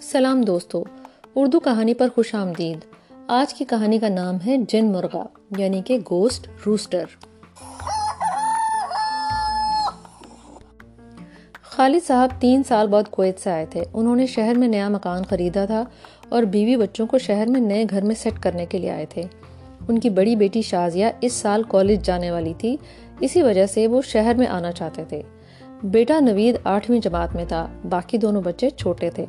سلام دوستو، اردو کہانی پر خوش آمدید۔ آج کی کہانی کا نام ہے جن مرغا یعنی کہ گوسٹ روسٹر۔ خالد صاحب تین سال بعد کویت سے آئے تھے۔ انہوں نے شہر میں نیا مکان خریدا تھا اور بیوی بچوں کو شہر میں نئے گھر میں سیٹ کرنے کے لیے آئے تھے۔ ان کی بڑی بیٹی شازیہ اس سال کالج جانے والی تھی۔ اسی وجہ سے وہ شہر میں آنا چاہتے تھے۔ بیٹا نوید آٹھویں جماعت میں تھا، باقی دونوں بچے چھوٹے تھے۔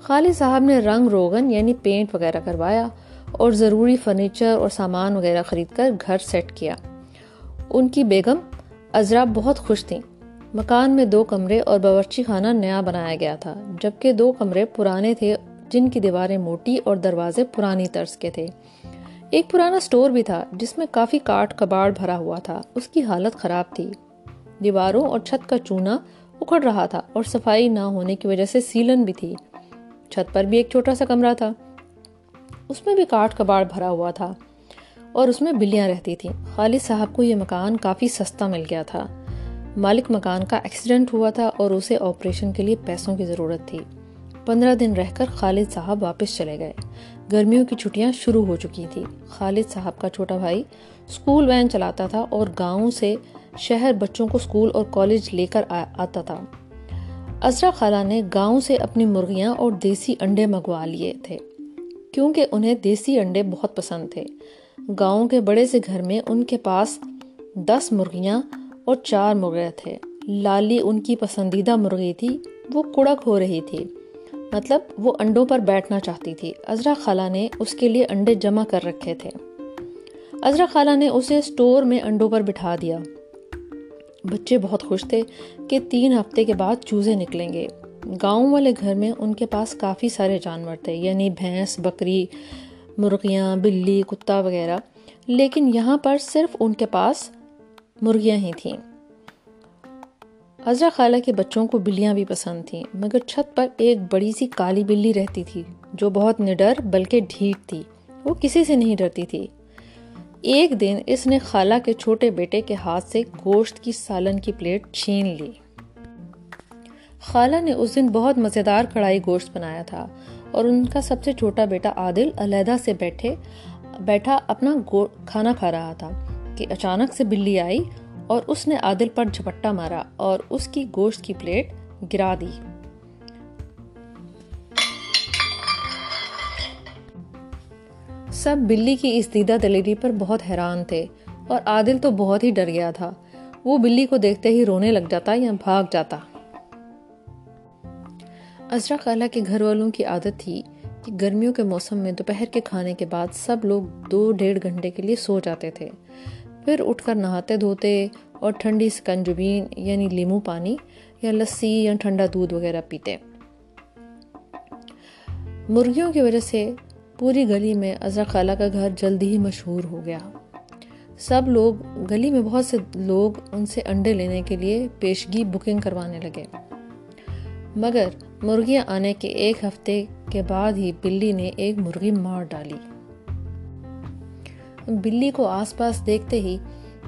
خالد صاحب نے رنگ روغن یعنی پینٹ وغیرہ کروایا اور ضروری فرنیچر اور سامان وغیرہ خرید کر گھر سیٹ کیا۔ ان کی بیگم ازرا بہت خوش تھیں۔ مکان میں دو کمرے اور باورچی خانہ نیا بنایا گیا تھا، جبکہ دو کمرے پرانے تھے جن کی دیواریں موٹی اور دروازے پرانی طرز کے تھے۔ ایک پرانا سٹور بھی تھا جس میں کافی کاٹ کباڑ بھرا ہوا تھا۔ اس کی حالت خراب تھی۔ دیواروں اور چھت کا چونا اکھڑ رہا تھا اور صفائی نہ ہونے کی وجہ سے سیلن بھی تھی۔ چھت پر بھی ایک چھوٹا سا کمرہ تھا۔ اس میں بھی کاٹ کباڑ بھرا ہوا تھا اور اس میں بلیاں رہتی تھیں۔ خالد صاحب کو یہ مکان کافی سستا مل گیا تھا۔ مالک مکان کا ایکسیڈنٹ ہوا تھا اور اسے آپریشن کے لیے پیسوں کی ضرورت تھی۔ پندرہ دن رہ کر خالد صاحب واپس چلے گئے۔ گرمیوں کی چھٹیاں شروع ہو چکی تھی۔ خالد صاحب کا چھوٹا بھائی اسکول وین چلاتا تھا اور گاؤں سے شہر بچوں کو اسکول اور کالج لے کر آتا تھا۔ ازرا خالہ نے گاؤں سے اپنی مرغیاں اور دیسی انڈے منگوا لیے تھے، کیونکہ انہیں دیسی انڈے بہت پسند تھے۔ گاؤں کے بڑے سے گھر میں ان کے پاس دس مرغیاں اور چار مرغے تھے۔ لالی ان کی پسندیدہ مرغی تھی، وہ کڑک ہو رہی تھی۔ مطلب وہ انڈوں پر بیٹھنا چاہتی تھی۔ ازرا خالہ نے اس کے لیے انڈے جمع کر رکھے تھے۔ ازرا خالہ نے اسے اسٹور میں انڈوں پر بٹھا دیا۔ بچے بہت خوش تھے کہ تین ہفتے کے بعد چوزے نکلیں گے۔ گاؤں والے گھر میں ان کے پاس کافی سارے جانور تھے یعنی بھینس، بکری، مرغیاں، بلی، کتا وغیرہ۔ لیکن یہاں پر صرف ان کے پاس مرغیاں ہی تھیں۔ ازرا خالہ کے بچوں کو بلیاں بھی پسند تھیں، مگر چھت پر ایک بڑی سی کالی بلی رہتی تھی، جو بہت نڈر بلکہ ڈھیٹ تھی۔ وہ کسی سے نہیں ڈرتی تھی۔ ایک دن اس نے خالہ کے چھوٹے بیٹے کے ہاتھ سے گوشت کی سالن کی پلیٹ چھین لی۔ خالہ نے اس دن بہت مزیدار کڑھائی گوشت بنایا تھا اور ان کا سب سے چھوٹا بیٹا عادل علیحدہ سے بیٹھے، بیٹھا اپنا کھانا کھا رہا تھا کہ اچانک سے بلی آئی اور اس نے عادل پر جھپٹا مارا اور اس کی گوشت کی پلیٹ گرا دی۔ سب بلی کی اس دیدہ دلیری پر بہت حیران تھے اور عادل تو بہت ہی ڈر گیا تھا۔ وہ بلی کو دیکھتے ہی رونے لگ جاتا یا بھاگ جاتا۔ ازرا خالہ کے گھر والوں کی عادت تھی کہ گرمیوں کے موسم میں دوپہر کے کھانے کے بعد سب لوگ دو ڈیڑھ گھنٹے کے لیے سو جاتے تھے۔ پھر اٹھ کر نہاتے دھوتے اور ٹھنڈی سکنجبین یعنی لیمو پانی یا لسی یا ٹھنڈا دودھ وغیرہ پیتے۔ مرغیوں کی وجہ سے پوری گلی میں ازرا خالہ کا گھر جلدی ہی مشہور ہو گیا۔ سب لوگ، گلی میں بہت سے لوگ ان سے انڈے لینے کے لیے پیشگی بکنگ کروانے لگے۔ مگر مرغیاں آنے کے ایک ہفتے کے بعد ہی بلی نے ایک مرغی مار ڈالی۔ بلی کو آس پاس دیکھتے ہی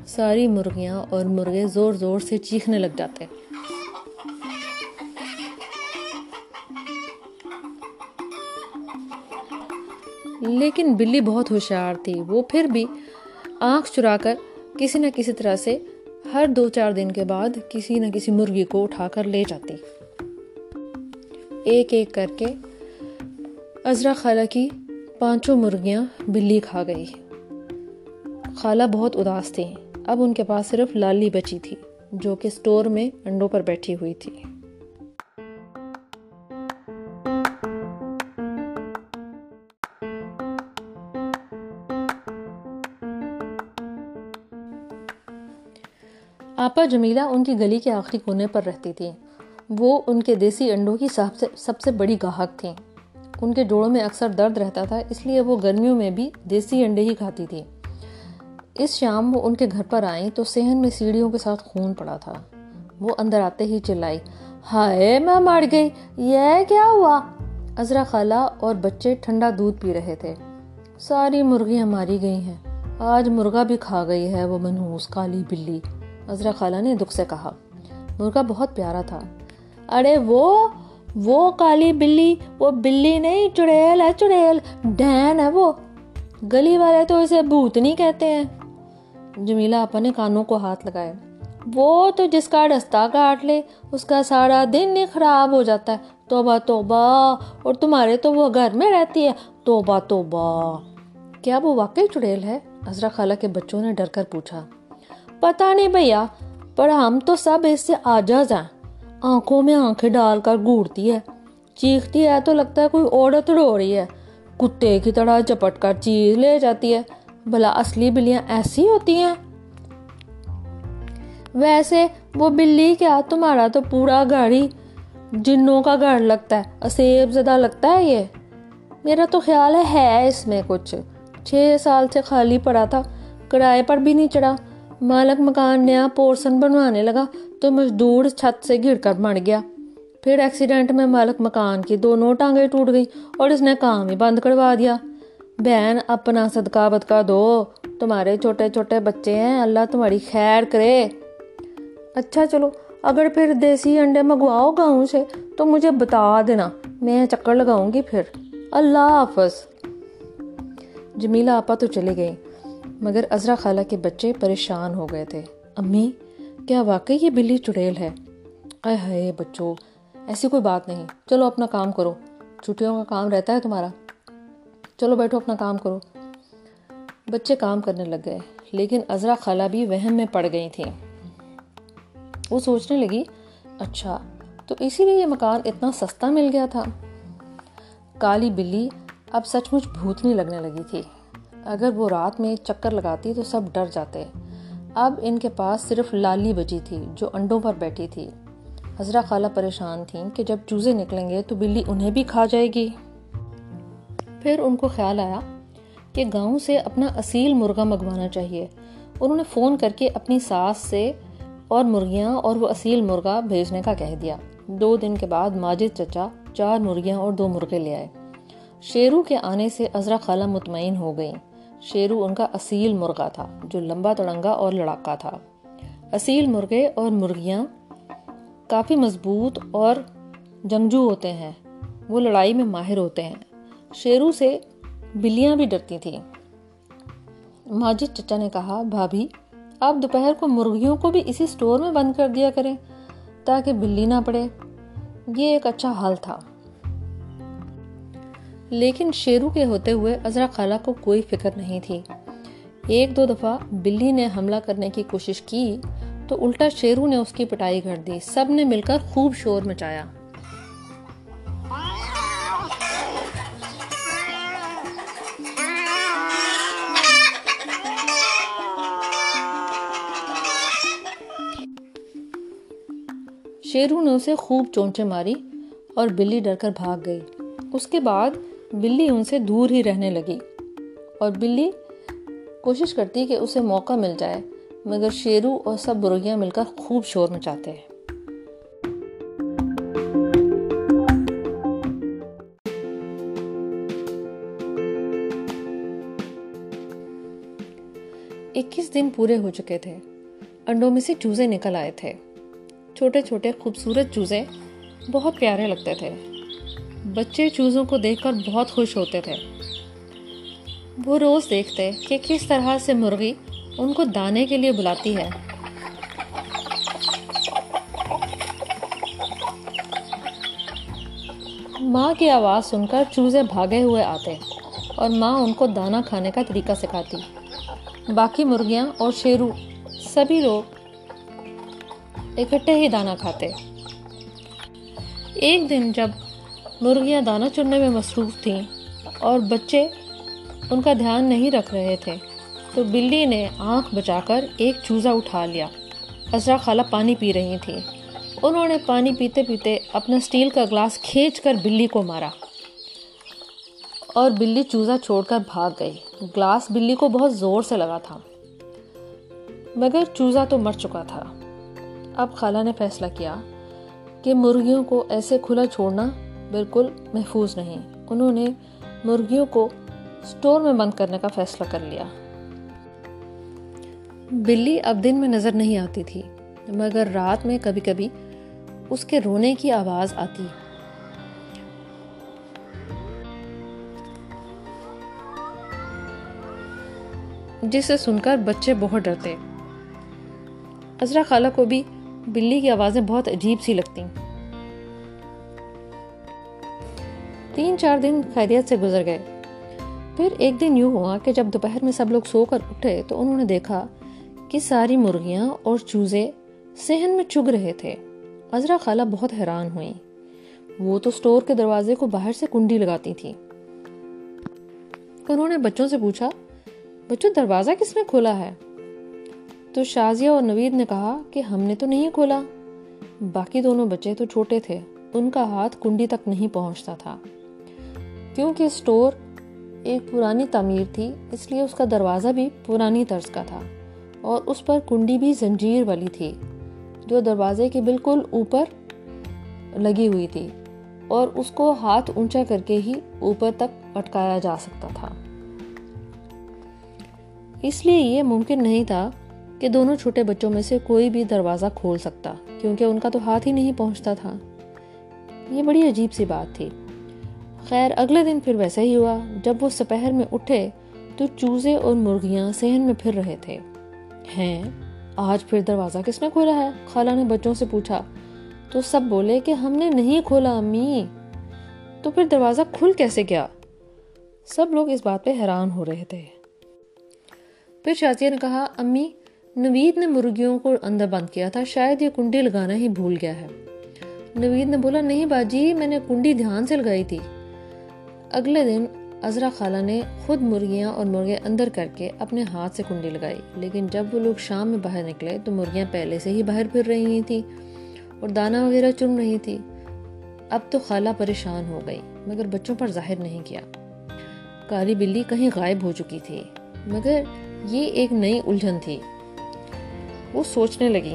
ساری مرغیاں اور مرغے زور زور سے چیخنے لگ جاتے لیکن بلی بہت ہوشیار تھی۔ وہ پھر بھی آنکھ چرا کر کسی نہ کسی طرح سے ہر دو چار دن کے بعد کسی نہ کسی مرغی کو اٹھا کر لے جاتی۔ ایک ایک کر کے ازرا خالہ کی پانچوں مرغیاں بلی کھا گئی۔ خالہ بہت اداس تھی اب ان کے پاس صرف لالی بچی تھی، جو کہ سٹور میں انڈوں پر بیٹھی ہوئی تھی۔ آپا جمیلہ ان کی گلی کے آخری کونے پر رہتی تھی وہ ان کے دیسی انڈوں کی سب سے بڑی گاہک تھیں۔ ان کے جوڑوں میں اکثر درد رہتا تھا، اس لیے وہ گرمیوں میں بھی دیسی انڈے ہی کھاتی تھی اس شام وہ ان کے گھر پر آئیں تو سہن میں سیڑھیوں کے ساتھ خون پڑا تھا۔ وہ اندر آتے ہی چلائی۔ ہائے، میں مر گئی۔ یہ کیا ہوا؟ ازرا خالہ اور بچے ٹھنڈا دودھ پی رہے تھے۔ ساری مرغیاں ماری گئی ہیں۔ آج مرغا بھی کھا گئی ہے وہ منہوس کالی بلی۔ عذرا خالہ نے دکھ سے کہا۔ مرغا بہت پیارا تھا۔ ارے وہ وہ کالی بلی، وہ بلی نہیں، چڑیل ہے، چڑیل۔ ڈین ہے وہ۔ گلی والے تو اسے بھوتنی کہتے ہیں۔ جمیلا آپا نے کانوں کو ہاتھ لگائے۔ وہ تو جس کا رستہ کاٹ لے، اس کا سارا دن ہی خراب ہو جاتا ہے۔ توبہ توبہ، اور تمہارے تو وہ گھر میں رہتی ہے۔ توبہ توبہ۔ کیا وہ واقعی چڑیل ہے؟ حضرت خالہ کے بچوں نے ڈر کر پوچھا۔ پتا نہیں بھیا، پر ہم تو سب اس سے آجاز ہیں۔ آنکھوں میں آنکھیں ڈال کر گھوڑتی ہے۔ چیختی ہے تو لگتا ہے کوئی عورت رو رہی ہے۔ کتے کی طرح چپٹ کر چیز لے جاتی ہے۔ بھلا اصلی بلیاں ایسی ہوتی ہیں؟ ویسے وہ بلی کیا تمہارا تو پورا گھر ہی جنوں کا گھر لگتا ہے، اسیب زدہ لگتا ہے یہ؟ میرا تو خیال ہے ہے اس میں کچھ۔ چھ سال سے خالی پڑا تھا، کرائے پر بھی نہیں چڑھا۔ مالک مکان نیا پورسن بنوانے لگا، تو مزدور چھت سے گر کر مر گیا۔ پھر ایکسیڈنٹ میں مالک مکان کی دونوں ٹانگیں ٹوٹ گئی اور اس نے کام ہی بند کروا دیا۔ بہن اپنا صدقہ بدکا دو تمہارے چھوٹے چھوٹے بچے ہیں اللہ تمہاری خیر کرے اچھا چلو اگر پھر دیسی انڈے منگواؤ گاؤں سے تو مجھے بتا دینا میں چکر لگاؤں گی پھر اللہ حافظ جمیلہ آپا تو چلے گئے مگر ازرا خالہ کے بچے پریشان ہو گئے تھے امی کیا واقعی یہ بلی چڑیل ہے اے ہائے بچوں ایسی کوئی بات نہیں چلو اپنا کام کرو چھٹیوں کا کام رہتا ہے تمہارا چلو بیٹھو اپنا کام کرو۔ بچے کام کرنے لگ گئے، لیکن ازرا خالہ بھی وہم میں پڑ گئی تھیں۔ وہ سوچنے لگی اچھا تو اسی لیے یہ مکان اتنا سستا مل گیا تھا۔ کالی بلی اب سچ مچ بھوتنی لگنے لگی تھی۔ اگر وہ رات میں چکر لگاتی تو سب ڈر جاتے۔ اب ان کے پاس صرف لالی بچی تھی جو انڈوں پر بیٹھی تھی۔ حضرہ خالہ پریشان تھیں کہ جب چوزے نکلیں گے تو بلی انہیں بھی کھا جائے گی۔ پھر ان کو خیال آیا کہ گاؤں سے اپنا اصیل مرغا منگوانا چاہیے۔ انہوں نے فون کر کے اپنی ساس سے اور مرغیاں اور وہ اصیل مرغا بھیجنے کا کہہ دیا۔ دو دن کے بعد ماجد چچا چار مرغیاں اور دو مرغے لے آئے۔ شیرو کے آنے سے ازرا خالہ مطمئن ہو گئیں۔ شیرو ان کا اصیل مرغا تھا جو لمبا تڑنگا اور لڑاکا تھا۔ اصیل مرغے اور مرغیاں کافی مضبوط اور جنگجو ہوتے ہیں۔ وہ لڑائی میں ماہر ہوتے ہیں۔ شیرو سے بلیاں بھی ڈرتی تھیں۔ ماجد چچا نے کہا، بھابھی، آپ دوپہر کو مرغیوں کو بھی اسی سٹور میں بند کر دیا کریں تاکہ بلی نہ پڑے۔ یہ ایک اچھا حال تھا۔ لیکن شیرو کے ہوتے ہوئے ازرا خالہ کو کوئی فکر نہیں تھی۔ ایک دو دفعہ بلی نے حملہ کرنے کی کوشش کی تو الٹا شیرو نے اس کی پٹائی کر دی۔ سب نے مل کر خوب شور مچایا۔ شیرو نے اسے خوب چونچے ماری اور بلی ڈر کر بھاگ گئی۔ اس کے بعد بلی ان سے دور ہی رہنے لگی اور بلی کوشش کرتی کہ اسے موقع مل جائے، مگر شیرو اور سب برگیاں مل کر خوب شور مچاتے ہیں۔ اکیس دن پورے ہو چکے تھے۔ انڈوں میں سے چوزے نکل آئے تھے۔ چھوٹے چھوٹے خوبصورت چوزے بہت پیارے لگتے تھے۔ بچے چوزوں کو دیکھ کر بہت خوش ہوتے تھے۔ وہ روز دیکھتے کہ کس طرح سے مرغی ان کو دانے کے لیے بلاتی ہے۔ ماں کی آواز سن کر چوزے بھاگے ہوئے آتے اور ماں ان کو دانا کھانے کا طریقہ سکھاتی۔ باقی مرغیاں اور شیرو سبھی لوگ اکٹھے ہی دانا کھاتے۔ ایک دن جب مرغیاں دانا چننے میں مصروف تھیں اور بچے ان کا دھیان نہیں رکھ رہے تھے، تو بلی نے آنکھ بچا کر ایک چوزا اٹھا لیا۔ ازرا خالہ پانی پی رہی تھی انہوں نے پانی پیتے پیتے اپنا اسٹیل کا گلاس کھینچ کر بلی کو مارا۔ اور بلی چوزا چھوڑ کر بھاگ گئی۔ گلاس بلی کو بہت زور سے لگا تھا، مگر چوزا تو مر چکا تھا۔ اب خالہ نے فیصلہ کیا کہ مرغیوں کو ایسے کھلا چھوڑنا بالکل محفوظ نہیں۔ انہوں نے مرغیوں کو سٹور میں بند کرنے کا فیصلہ کر لیا۔ بلی اب دن میں نظر نہیں آتی تھی، مگر رات میں کبھی کبھی اس کے رونے کی آواز آتی۔ جسے سن کر بچے بہت ڈرتے۔ ازرا خالہ کو بھی بلی کی آوازیں بہت عجیب سی لگتی تین چار دن خیریت سے گزر گئے۔ پھر ایک دن یوں ہوا کہ جب دوپہر میں سب لوگ سو کر اٹھے تو انہوں نے دیکھا کہ ساری مرغیاں اور چوزے سہن میں چگ رہے تھے۔ ازرا خالہ بہت حیران ہوئی وہ تو سٹور کے دروازے کو باہر سے کنڈی لگاتی تھی انہوں نے بچوں سے پوچھا، بچوں، دروازہ کس نے کھولا ہے؟ تو شازیہ اور نوید نے کہا کہ ہم نے تو نہیں کھولا۔ باقی دونوں بچے تو چھوٹے تھے، ان کا ہاتھ کنڈی تک نہیں پہنچتا تھا۔ کیونکہ سٹور ایک پرانی تعمیر تھی، اس لیے اس کا دروازہ بھی پرانی طرز کا تھا اور اس پر کنڈی بھی زنجیر والی تھی، جو دروازے کے بالکل اوپر لگی ہوئی تھی اور اس کو ہاتھ اونچا کر کے ہی اوپر تک اٹکایا جا سکتا تھا۔ اس لیے یہ ممکن نہیں تھا کہ دونوں چھوٹے بچوں میں سے کوئی بھی دروازہ کھول سکتا، کیونکہ ان کا تو ہاتھ ہی نہیں پہنچتا تھا۔ یہ بڑی عجیب سی بات تھی۔ خیر، اگلے دن پھر ویسا ہی ہوا۔ جب وہ سپہر میں اٹھے تو چوزے اور مرغیاں سہن میں پھر رہے تھے۔ ہیں، آج پھر دروازہ کس نے کھولا ہے؟ خالہ نے بچوں سے پوچھا۔ تو سب بولے کہ ہم نے نہیں کھولا، امی۔ تو پھر دروازہ کھل کیسے گیا؟ سب لوگ اس بات پہ حیران ہو رہے تھے۔ پھر شازیہ نے کہا، امی نوید نے مرغیوں کو اندر بند کیا تھا، شاید یہ کنڈی لگانا ہی بھول گیا ہے۔ نوید نے بولا، نہیں باجی، میں نے کنڈی دھیان سے لگائی تھی۔ اگلے دن ازرا خالہ نے خود مرغیاں اور مرغے اندر کر کے اپنے ہاتھ سے کنڈی لگائی۔ لیکن جب وہ لوگ شام میں باہر نکلے تو مرغیاں پہلے سے ہی باہر پھر رہی تھی اور دانا وغیرہ چن رہی تھی۔ اب تو خالہ پریشان ہو گئی، مگر بچوں پر ظاہر نہیں کیا۔ کالی بلی کہیں غائب ہو چکی تھی، مگر یہ ایک نئی الجھن تھی۔ وہ سوچنے لگی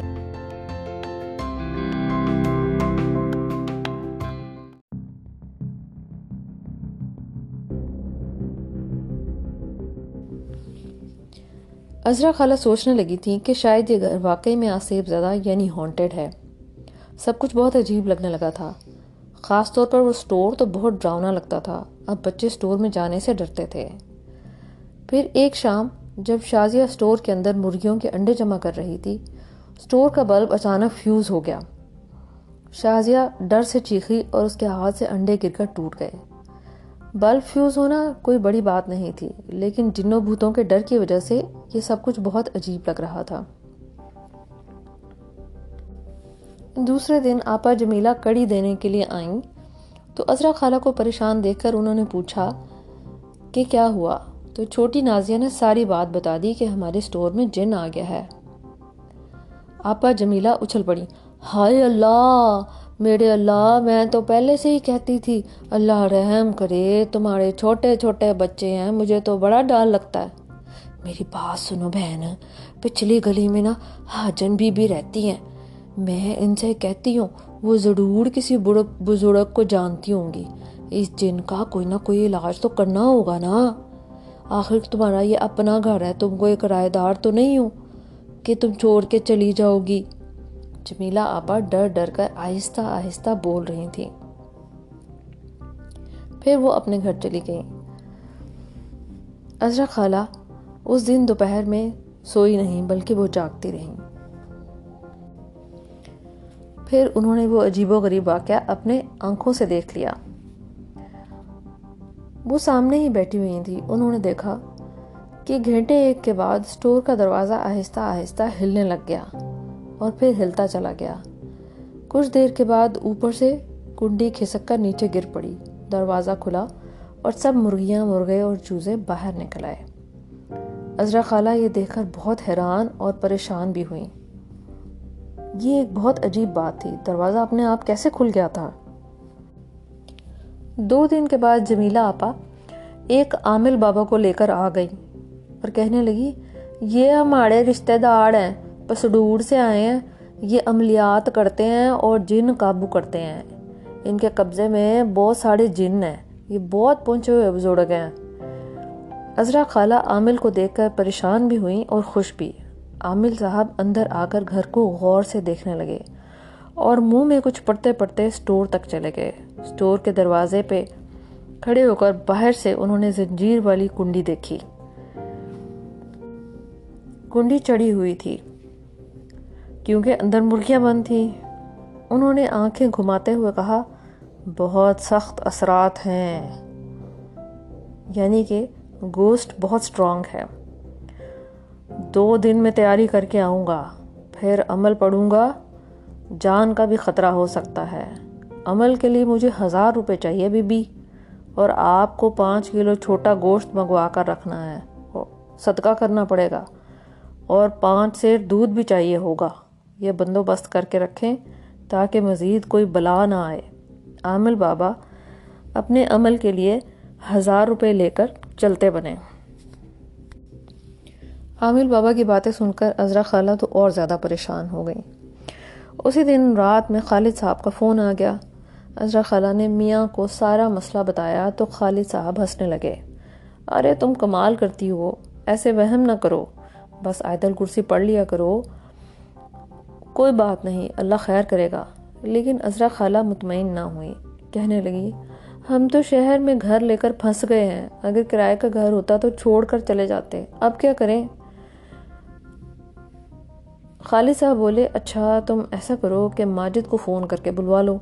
ازرا خالہ سوچنے لگی تھی کہ شاید یہ گھر واقعی میں آسیب زدہ یعنی ہانٹیڈ ہے۔ سب کچھ بہت عجیب لگنے لگا تھا۔ خاص طور پر وہ سٹور تو بہت ڈراؤنا لگتا تھا۔ اب بچے سٹور میں جانے سے ڈرتے تھے۔ پھر ایک شام جب شازیہ سٹور کے اندر مرغیوں کے انڈے جمع کر رہی تھی، سٹور کا بلب اچانک فیوز ہو گیا۔ شازیہ ڈر سے چیخی اور اس کے ہاتھ سے انڈے گر کر ٹوٹ گئے۔ بلب فیوز ہونا کوئی بڑی بات نہیں تھی، لیکن جنوں بھوتوں کے ڈر کی وجہ سے یہ سب کچھ بہت عجیب لگ رہا تھا۔ دوسرے دن آپا جمیلہ کڑی دینے کے لیے آئیں تو ازرا خالہ کو پریشان دیکھ کر انہوں نے پوچھا کہ کیا ہوا؟ تو چھوٹی نازیہ نے ساری بات بتا دی کہ ہمارے سٹور میں جن آ گیا ہے۔ آپا جمیلہ اچھل پڑی۔ ہائے اللہ! میرے اللہ، میں تو پہلے سے ہی کہتی تھی، اللہ رحم کرے، تمہارے چھوٹے چھوٹے بچے ہیں، مجھے تو بڑا ڈال لگتا ہے۔ میری بات سنو بہن، پچھلی گلی میں نا حاجن بی بھی رہتی ہیں۔ میں ان سے کہتی ہوں، وہ ضرور کسی بڑک بزرگ کو جانتی ہوں گی۔ اس جن کا کوئی نہ کوئی علاج تو کرنا ہوگا نا۔ آخر تمہارا یہ اپنا گھر ہے، تم کوئی کرایہ دار تو نہیں ہو کہ تم چھوڑ کے چلی جاؤ گی؟ جمیلہ آپا ڈر ڈر کر آہستہ آہستہ بول رہی تھی پھر وہ اپنے گھر چلی گئی ازرا خالہ اس دن دوپہر میں سوئی نہیں، بلکہ وہ جاگتی رہی پھر انہوں نے وہ عجیب و غریب واقعہ اپنے آنکھوں سے دیکھ لیا۔ وہ سامنے ہی بیٹھی ہوئی تھی انہوں نے دیکھا کہ گھنٹے ایک کے بعد سٹور کا دروازہ آہستہ آہستہ ہلنے لگ گیا اور پھر ہلتا چلا گیا۔ کچھ دیر کے بعد اوپر سے کنڈی کھسک کر نیچے گر پڑی۔ دروازہ کھلا اور سب مرغیاں مرغے اور چوزے باہر نکل آئے۔ ازرا خالہ یہ دیکھ کر بہت حیران اور پریشان بھی ہوئی یہ ایک بہت عجیب بات تھی۔ دروازہ اپنے آپ کیسے کھل گیا تھا؟ دو دن کے بعد جمیلہ آپا ایک عامل بابا کو لے کر آ گئی اور کہنے لگی، یہ ہمارے رشتہ دار ہیں پسڈور سے آئے ہیں، یہ عملیات کرتے ہیں اور جن قابو کرتے ہیں۔ ان کے قبضے میں بہت سارے جن ہیں، یہ بہت پہنچے ہوئے بزرگ ہیں۔ ازرا خالہ عامل کو دیکھ کر پریشان بھی ہوئیں اور خوش بھی۔ عامل صاحب اندر آ کر گھر کو غور سے دیکھنے لگے۔ اور منہ میں کچھ پڑھتے پڑھتے اسٹور تک چلے گئے۔ اسٹور کے دروازے پہ کھڑے ہو کر باہر سے انہوں نے زنجیر والی کنڈی دیکھی۔ کنڈی چڑھی ہوئی تھی، کیونکہ اندر مرغیاں بند تھی انہوں نے آنکھیں گھماتے ہوئے کہا، بہت سخت اثرات ہیں۔ یعنی کہ گوشت بہت سٹرونگ ہے۔ دو دن میں تیاری کر کے آؤں گا، پھر عمل پڑوں گا۔ جان کا بھی خطرہ ہو سکتا ہے۔ عمل کے لیے مجھے ہزار روپے چاہیے بی بی اور آپ کو پانچ کلو چھوٹا گوشت منگوا کر رکھنا ہے۔ صدقہ کرنا پڑے گا۔ اور پانچ سیر دودھ بھی چاہیے ہوگا۔ یہ بندوبست کر کے رکھیں تاکہ مزید کوئی بلا نہ آئے۔ عامل بابا اپنے عمل کے لیے ہزار روپے لے کر چلتے بنے۔ عامل بابا کی باتیں سن کر ازرا خالہ تو اور زیادہ پریشان ہو گئی اسی دن رات میں خالد صاحب کا فون آ گیا۔ ازرا خالہ نے میاں کو سارا مسئلہ بتایا تو خالد صاحب ہنسنے لگے۔ ارے تم کمال کرتی ہو، ایسے وہم نہ کرو۔ بس آیت الکرسی پڑھ لیا کرو۔ کوئی بات نہیں، اللہ خیر کرے گا۔ لیکن ازرا خالہ مطمئن نہ ہوئی۔ کہنے لگی، ہم تو شہر میں گھر لے کر پھنس گئے ہیں۔ اگر کرائے کا گھر ہوتا تو چھوڑ کر چلے جاتے۔ اب کیا کریں؟ خالد صاحب بولے اچھا تم ایسا کرو کہ ماجد کو فون کر کے بلوا لو۔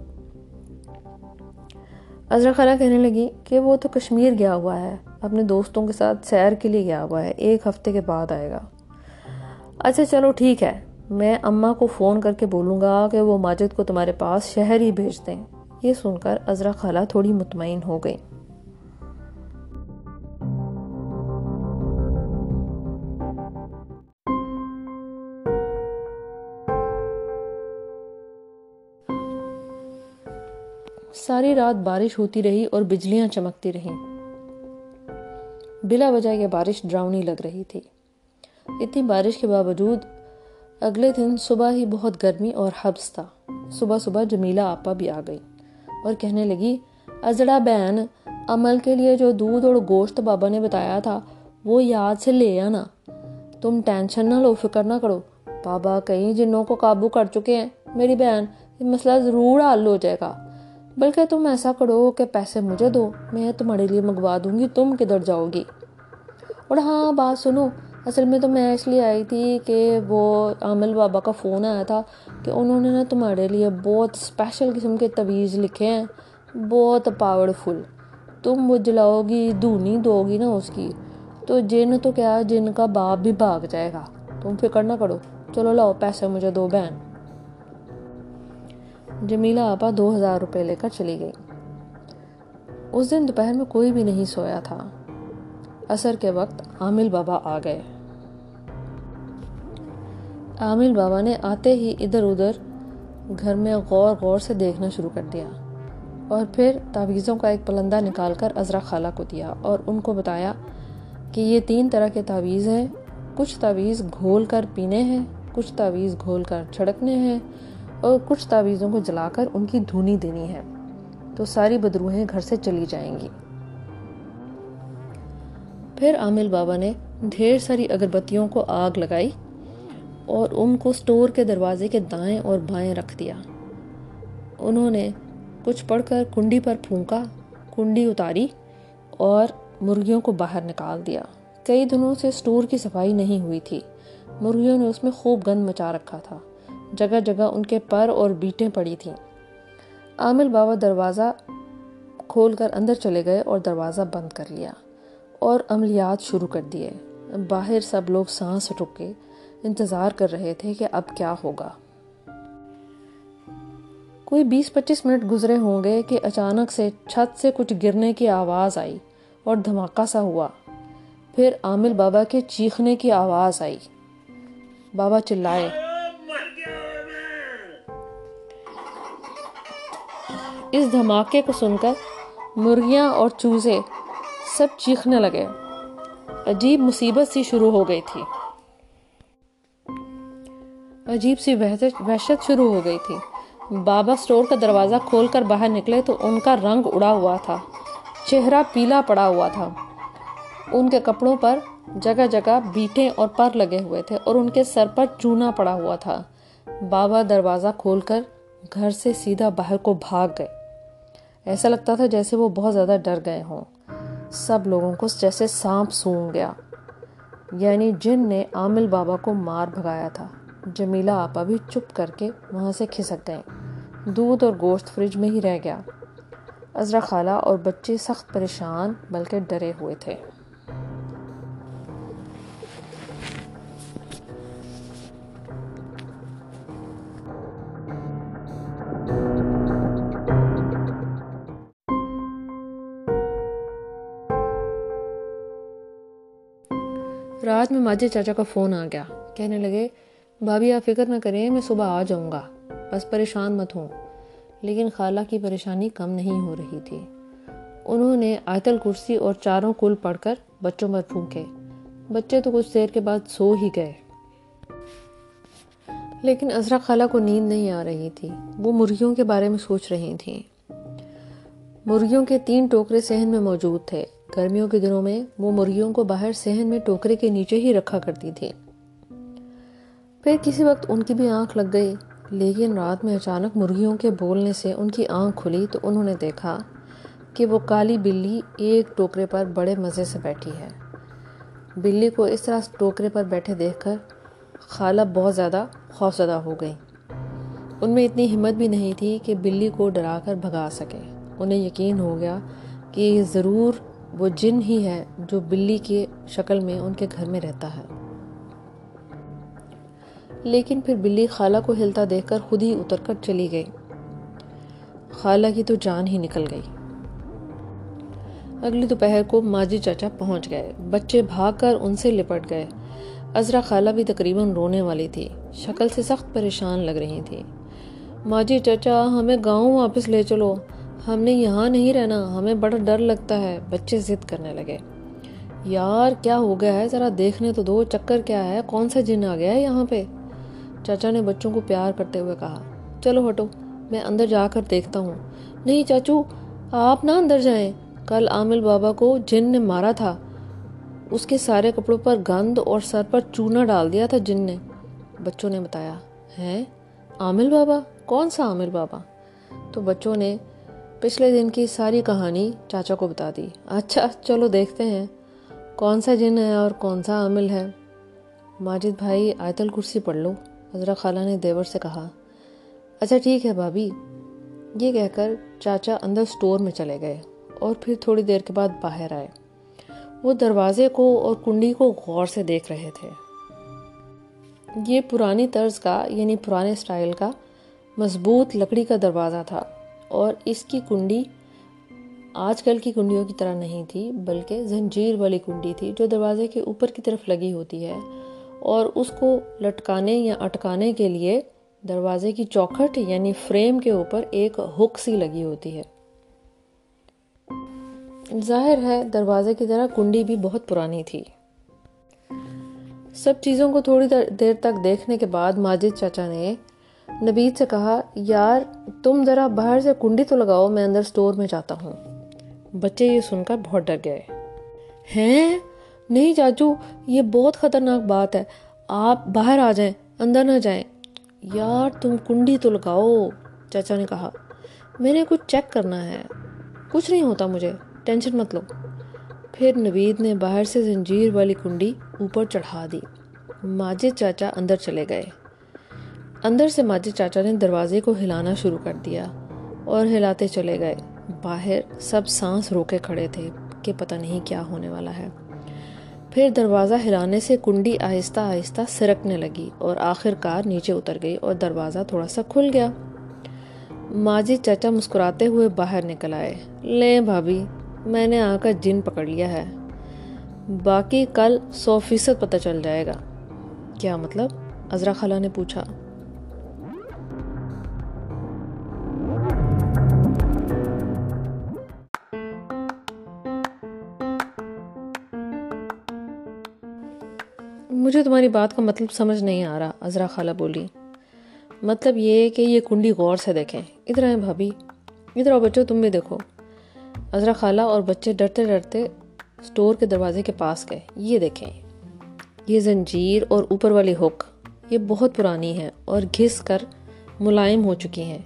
ازرا خالہ کہنے لگی کہ وہ تو کشمیر گیا ہوا ہے، اپنے دوستوں کے ساتھ سیر کے لیے گیا ہوا ہے، ایک ہفتے کے بعد آئے گا۔ اچھا چلو ٹھیک ہے، میں اماں کو فون کر کے بولوں گا کہ وہ ماجد کو تمہارے پاس شہر ہی بھیج دیں۔ یہ سن کر ازرا خالہ تھوڑی مطمئن ہو گئی۔ ساری رات بارش ہوتی رہی اور بجلیاں چمکتی رہی بلا وجہ یہ بارش ڈراؤنی لگ رہی تھی۔ اتنی بارش کے باوجود اگلے دن صبح ہی بہت گرمی اور حبس تھا۔ صبح صبح جمیلہ آپا بھی آ گئی اور کہنے لگی، ازڑا بہن، عمل کے لیے جو دودھ اور گوشت بابا نے بتایا تھا، وہ یاد سے لے آنا۔ تم ٹینشن نہ لو، فکر نہ کرو۔ بابا کئی جنوں کو قابو کر چکے ہیں۔ میری بہن، یہ مسئلہ ضرور حل ہو جائے گا۔ بلکہ تم ایسا کرو کہ پیسے مجھے دو، میں تمہارے لیے منگوا دوں گی، تم کدھر جاؤ گی۔ اور ہاں بات سنو، اصل میں تو میں اس لیے آئی تھی کہ وہ عامل بابا کا فون آیا تھا کہ انہوں نے نا تمہارے لیے بہت اسپیشل قسم کے تویز لکھے ہیں، بہت پاورفل تم وہ جلاؤ گی، دھونی دو گی نا اس کی۔ تو جن تو کیا، جن کا باپ بھی بھاگ جائے گا۔ تم فکر نہ کرو۔ چلو لاؤ، پیسے مجھے دو بہن۔ جمیلہ آپا دو ہزار روپے لے کر چلی گئی۔ اس دن دوپہر میں کوئی بھی نہیں سویا تھا۔ اثر کے وقت عامل بابا آ گئے۔ عامل بابا نے آتے ہی ادھر ادھر گھر میں غور غور سے دیکھنا شروع کر دیا اور پھر تعویذوں کا ایک پلندہ نکال کر ازرا خالہ کو دیا اور ان کو بتایا کہ یہ تین طرح کے تعویذ ہیں۔ کچھ تعویذ گھول کر پینے ہیں، کچھ تعویذ گھول کر چھڑکنے ہیں۔ اور کچھ تعویذوں کو جلا کر ان کی دھونی دینی ہے۔ تو ساری بدروہیں گھر سے چلی جائیں گی۔ پھر عامل بابا نے ڈھیر ساری اگربتیوں کو آگ لگائی اور ان کو سٹور کے دروازے کے دائیں اور بائیں رکھ دیا۔ انہوں نے کچھ پڑھ کر کنڈی پر پھونکا، کنڈی اتاری اور مرغیوں کو باہر نکال دیا۔ کئی دنوں سے سٹور کی صفائی نہیں ہوئی تھی۔ مرغیوں نے اس میں خوب گند مچا رکھا تھا۔ جگہ جگہ ان کے پر اور بیٹیں پڑی تھیں۔ عامل بابا دروازہ کھول کر اندر چلے گئے اور دروازہ بند کر لیا اور عملیات شروع کر دیے۔ باہر سب لوگ سانس رکے انتظار کر رہے تھے کہ اب کیا ہوگا۔ کوئی بیس پچیس منٹ گزرے ہوں گے کہ اچانک سے چھت سے کچھ گرنے کی آواز آئی اور دھماکہ سا ہوا۔ پھر عامل بابا کے چیخنے کی آواز آئی۔ بابا چلائے۔ اس دھماکے کو سن کر مرغیاں اور چوزے سب چیخنے لگے۔ عجیب مصیبت سی شروع ہو گئی تھی۔ عجیب سی وحشت شروع ہو گئی تھی۔ بابا سٹور کا دروازہ کھول کر باہر نکلے تو ان کا رنگ اڑا ہوا تھا۔ چہرہ پیلا پڑا ہوا تھا۔ ان کے کپڑوں پر جگہ جگہ بیٹیں اور پر لگے ہوئے تھے اور ان کے سر پر چونا پڑا ہوا تھا۔ بابا دروازہ کھول کر گھر سے سیدھا باہر کو بھاگ گئے۔ ایسا لگتا تھا جیسے وہ بہت زیادہ ڈر گئے ہوں۔ سب لوگوں کو جیسے سانپ سونگ گیا۔ یعنی جن نے عامل بابا کو مار بھگایا تھا۔ جمیلہ آپا بھی چپ کر کے وہاں سے کھسک گئیں۔ دودھ اور گوشت فریج میں ہی رہ گیا۔ عزرا خالہ اور بچے سخت پریشان بلکہ ڈرے ہوئے تھے۔ رات میں ماجد چاچا کا فون آ گیا۔ کہنے لگے، بھابھی آپ فکر نہ کریں، میں صبح آ جاؤں گا۔ بس پریشان مت ہوں۔ لیکن خالہ کی پریشانی کم نہیں ہو رہی تھی۔ انہوں نے آیت الکرسی اور چاروں کل پڑھ کر بچوں پر پھونکے۔ بچے تو کچھ دیر کے بعد سو ہی گئے۔ لیکن ازرا خالہ کو نیند نہیں آ رہی تھی۔ وہ مرغیوں کے بارے میں سوچ رہی تھیں۔ مرغیوں کے تین ٹوکرے سہن میں موجود تھے۔ گرمیوں کے دنوں میں وہ مرغیوں کو باہر سہن میں ٹوکرے کے نیچے ہی رکھا کرتی تھی پھر کسی وقت ان کی بھی آنکھ لگ گئی، لیکن رات میں اچانک مرغیوں کے بولنے سے ان کی آنکھ کھلی تو انہوں نے دیکھا کہ وہ کالی بلی ایک ٹوکرے پر بڑے مزے سے بیٹھی ہے۔ بلی کو اس طرح ٹوکرے پر بیٹھے دیکھ کر خالہ بہت زیادہ خوفزدہ ہو گئی۔ ان میں اتنی ہمت بھی نہیں تھی کہ بلی کو ڈرا کر بھگا سکے۔ انہیں یقین ہو گیا کہ ضرور وہ جن ہی ہے جو بلی کی شکل میں ان کے گھر میں رہتا ہے۔ لیکن پھر بلی خالہ کو ہلتا دیکھ کر خود ہی اتر کر چلی گئی۔ خالہ کی تو جان ہی نکل گئی۔ اگلی دوپہر کو ماجی چاچا پہنچ گئے۔ بچے بھاگ کر ان سے لپٹ گئے۔ ازرا خالہ بھی تقریباً رونے والی تھی۔ شکل سے سخت پریشان لگ رہی تھی۔ ماجی چاچا، ہمیں گاؤں واپس لے چلو۔ ہم نے یہاں نہیں رہنا، ہمیں بڑا ڈر لگتا ہے۔ بچے ضد کرنے لگے۔ یار، کیا ہو گیا ہے؟ ذرا دیکھنے تو دو، چکر کیا ہے؟ کون سا جن آ گیا ہے یہاں پہ؟ چاچا نے بچوں کو پیار کرتے ہوئے کہا، چلو ہٹو، میں اندر جا کر دیکھتا ہوں۔ نہیں چاچو، آپ نہ اندر جائیں۔ کل عامل بابا کو جن نے مارا تھا، اس کے سارے کپڑوں پر گند اور سر پر چونا ڈال دیا تھا جن نے۔ بچوں نے بتایا ہے عامل بابا؟ کون سا عامل بابا؟ تو بچوں نے پچھلے دن کی ساری کہانی چاچا کو بتا دی۔ اچھا چلو دیکھتے ہیں۔ کون سا جن ہے اور کون سا عامل ہے؟ ماجد بھائی آیت الکرسی پڑھ لو، حضرت خالہ نے دیور سے کہا۔ اچھا ٹھیک ہے بھابھی۔ یہ کہہ کر چاچا اندر سٹور میں چلے گئے اور پھر تھوڑی دیر کے بعد باہر آئے۔ وہ دروازے کو اور کنڈی کو غور سے دیکھ رہے تھے۔ یہ پرانی طرز کا یعنی پرانے سٹائل کا مضبوط لکڑی کا دروازہ تھا۔ اور اس کی کنڈی آج کل کی کنڈیوں کی طرح نہیں تھی، بلکہ زنجیر والی کنڈی تھی جو دروازے کے اوپر کی طرف لگی ہوتی ہے۔ اور اس کو لٹکانے یا اٹکانے کے لیے دروازے کی چوکھٹ یعنی فریم کے اوپر ایک ہک سی لگی ہوتی ہے۔ ظاہر ہے، دروازے کی طرح کنڈی بھی بہت پرانی تھی۔ سب چیزوں کو تھوڑی دیر تک دیکھنے کے بعد ماجد چاچا نے نبید سے کہا، یار، تم ذرا باہر سے کنڈی تو لگاؤ، میں اندر سٹور میں جاتا ہوں۔ بچے یہ سن کر بہت ڈر گئے۔ ہیں؟ نہیں چاچو یہ بہت خطرناک بات ہے۔ آپ باہر آ جائیں، اندر نہ جائیں۔ یار، تم کنڈی تو لگاؤ چاچا نے کہا۔ میں نے کچھ چیک کرنا ہے۔ کچھ نہیں ہوتا مجھے، ٹینشن مت لو۔ پھر نوید نے باہر سے زنجیر والی کنڈی اوپر چڑھا دی۔ ماجد چاچا اندر چلے گئے۔ اندر سے ماجد چاچا نے دروازے کو ہلانا شروع کر دیا اور ہلاتے چلے گئے۔ باہر سب سانس روکے کھڑے تھے کہ پتہ نہیں کیا ہونے والا ہے۔ پھر دروازہ ہلانے سے کنڈی آہستہ آہستہ سرکنے لگی اور آخر کار نیچے اتر گئی اور دروازہ تھوڑا سا کھل گیا۔ ماجد چاچا مسکراتے ہوئے باہر نکل آئے۔ لیں بھابھی، میں نے آ کر جن پکڑ لیا ہے۔ باقی کل سو فیصد پتہ چل جائے گا۔ کیا مطلب؟ ازرا خالہ نے پوچھا۔ مجھے تمہاری بات کا مطلب سمجھ نہیں آ رہا ازرا خالہ بولی۔ مطلب یہ کہ یہ کنڈی غور سے دیکھیں۔ ادھر بھابھی، ادھر آؤ بچوں، تم بھی دیکھو۔ ازرا خالہ اور بچے ڈرتے ڈرتے اسٹور کے دروازے کے پاس گئے۔ یہ دیکھیں، یہ زنجیر اور اوپر والی ہک یہ بہت پرانی ہے اور گھس کر ملائم ہو چکی ہیں۔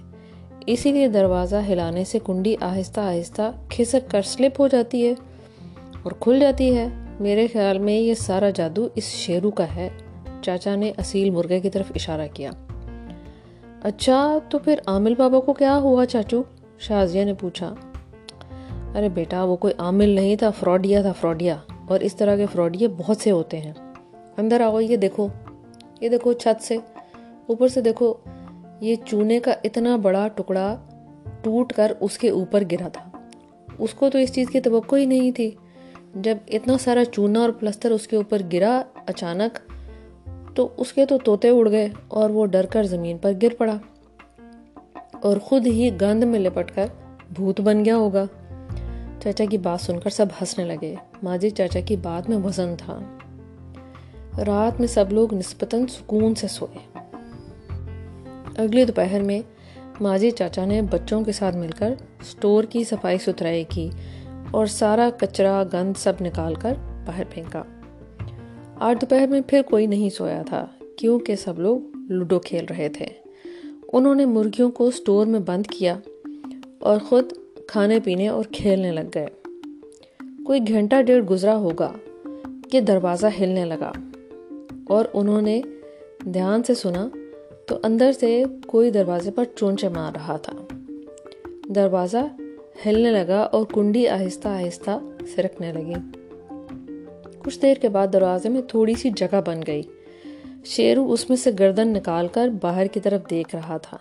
اسی لیے دروازہ ہلانے سے کنڈی آہستہ آہستہ کھسک کر سلپ ہو جاتی ہے اور کھل جاتی ہے۔ میرے خیال میں یہ سارا جادو اس شیرو کا ہے۔ چاچا نے اصیل مرغے کی طرف اشارہ کیا۔ اچھا تو پھر عامل بابا کو کیا ہوا چاچو؟ شازیہ نے پوچھا۔ ارے بیٹا، وہ کوئی عامل نہیں تھا فراڈیا تھا فراڈیا اور اس طرح کے فراڈیے بہت سے ہوتے ہیں۔ اندر آؤ، یہ دیکھو۔ یہ دیکھو چھت سے۔ اوپر سے دیکھو، یہ چونے کا اتنا بڑا ٹکڑا ٹوٹ کر اس کے اوپر گرا تھا۔ اس کو تو اس چیز کی توقع ہی نہیں تھی۔ جب اتنا سارا چونا اور پلستر اس کے اوپر گرا اچانک، تو اس کے تو توتے اڑ گئے اور وہ ڈر کر زمین پر گر پڑا۔ اور خود ہی گند میں لپٹ کر بھوت بن گیا ہوگا۔ چاچا کی بات سن کر سب ہنسنے لگے۔ ماجد جی، چاچا کی بات میں وزن تھا۔ رات میں سب لوگ نسبتاً سکون سے سوئے۔ اگلے دوپہر میں ماجد جی، چاچا نے بچوں کے ساتھ مل کر سٹور کی صفائی ستھرائی کی۔ اور سارا کچرا، گند سب نکال کر باہر پھینکا۔ آج دوپہر میں پھر کوئی نہیں سویا تھا، کیونکہ سب لوگ لوڈو کھیل رہے تھے۔ انہوں نے مرغیوں کو سٹور میں بند کیا اور خود کھانے پینے اور کھیلنے لگ گئے۔ کوئی گھنٹہ ڈیڑھ گزرا ہوگا کہ دروازہ ہلنے لگا اور انہوں نے دھیان سے سنا تو اندر سے کوئی دروازے پر چونچے مار رہا تھا۔ دروازہ ہلنے لگا اور کنڈی آہستہ آہستہ سرکنے لگی۔ کچھ دیر کے بعد دروازے میں تھوڑی سی جگہ بن گئی۔ شیرو اس میں سے گردن نکال کر باہر کی طرف دیکھ رہا تھا۔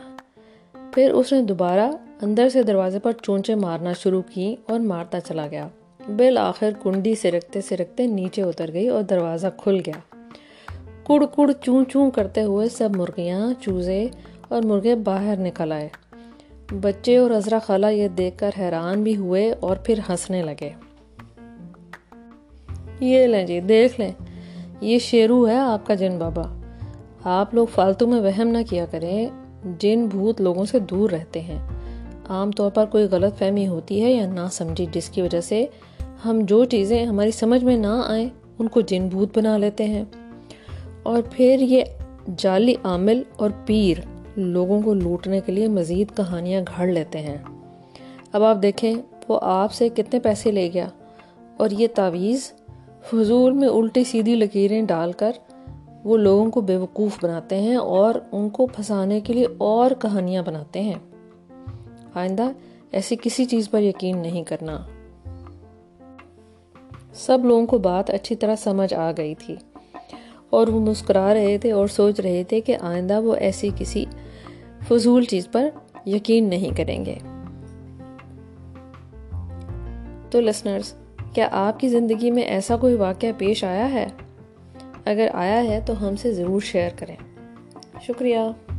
پھر اس نے دوبارہ اندر سے دروازے پر چونچے مارنا شروع کی اور مارتا چلا گیا۔ بالآخر کنڈی سرکتے سرکتے نیچے اتر گئی اور دروازہ کھل گیا۔ کڑ کڑ چون چون کرتے ہوئے سب مرغیاں، چوزے اور مرغے باہر نکل آئے۔ بچے اور ازرا خالہ یہ دیکھ کر حیران بھی ہوئے اور پھر ہنسنے لگے۔ یہ لیں جی دیکھ لیں۔ یہ شیرو ہے آپ کا جن بابا۔ آپ لوگ فالتو میں وہم نہ کیا کریں۔ جن بھوت لوگوں سے دور رہتے ہیں۔ عام طور پر کوئی غلط فہمی ہوتی ہے یا نہ سمجھی جس کی وجہ سے ہم جو چیزیں ہماری سمجھ میں نہ آئیں، ان کو جن بھوت بنا لیتے ہیں۔ اور پھر یہ جعلی عامل اور پیر۔ لوگوں کو لوٹنے کے لیے مزید کہانیاں گھڑ لیتے ہیں۔ اب آپ دیکھیں وہ آپ سے کتنے پیسے لے گیا اور یہ تعویذ فضول میں الٹی سیدھی لکیریں ڈال کر وہ لوگوں کو بے وقوف بناتے ہیں اور ان کو پھنسانے کے لیے اور کہانیاں بناتے ہیں۔ آئندہ ایسی کسی چیز پر یقین نہیں کرنا۔ سب لوگوں کو بات اچھی طرح سمجھ آ گئی تھی۔ اور وہ مسکرا رہے تھے اور سوچ رہے تھے کہ آئندہ وہ ایسی کسی فضول چیز پر یقین نہیں کریں گے۔ تو لسنرز، کیا آپ کی زندگی میں ایسا کوئی واقعہ پیش آیا ہے؟ اگر آیا ہے تو ہم سے ضرور شیئر کریں۔ شکریہ۔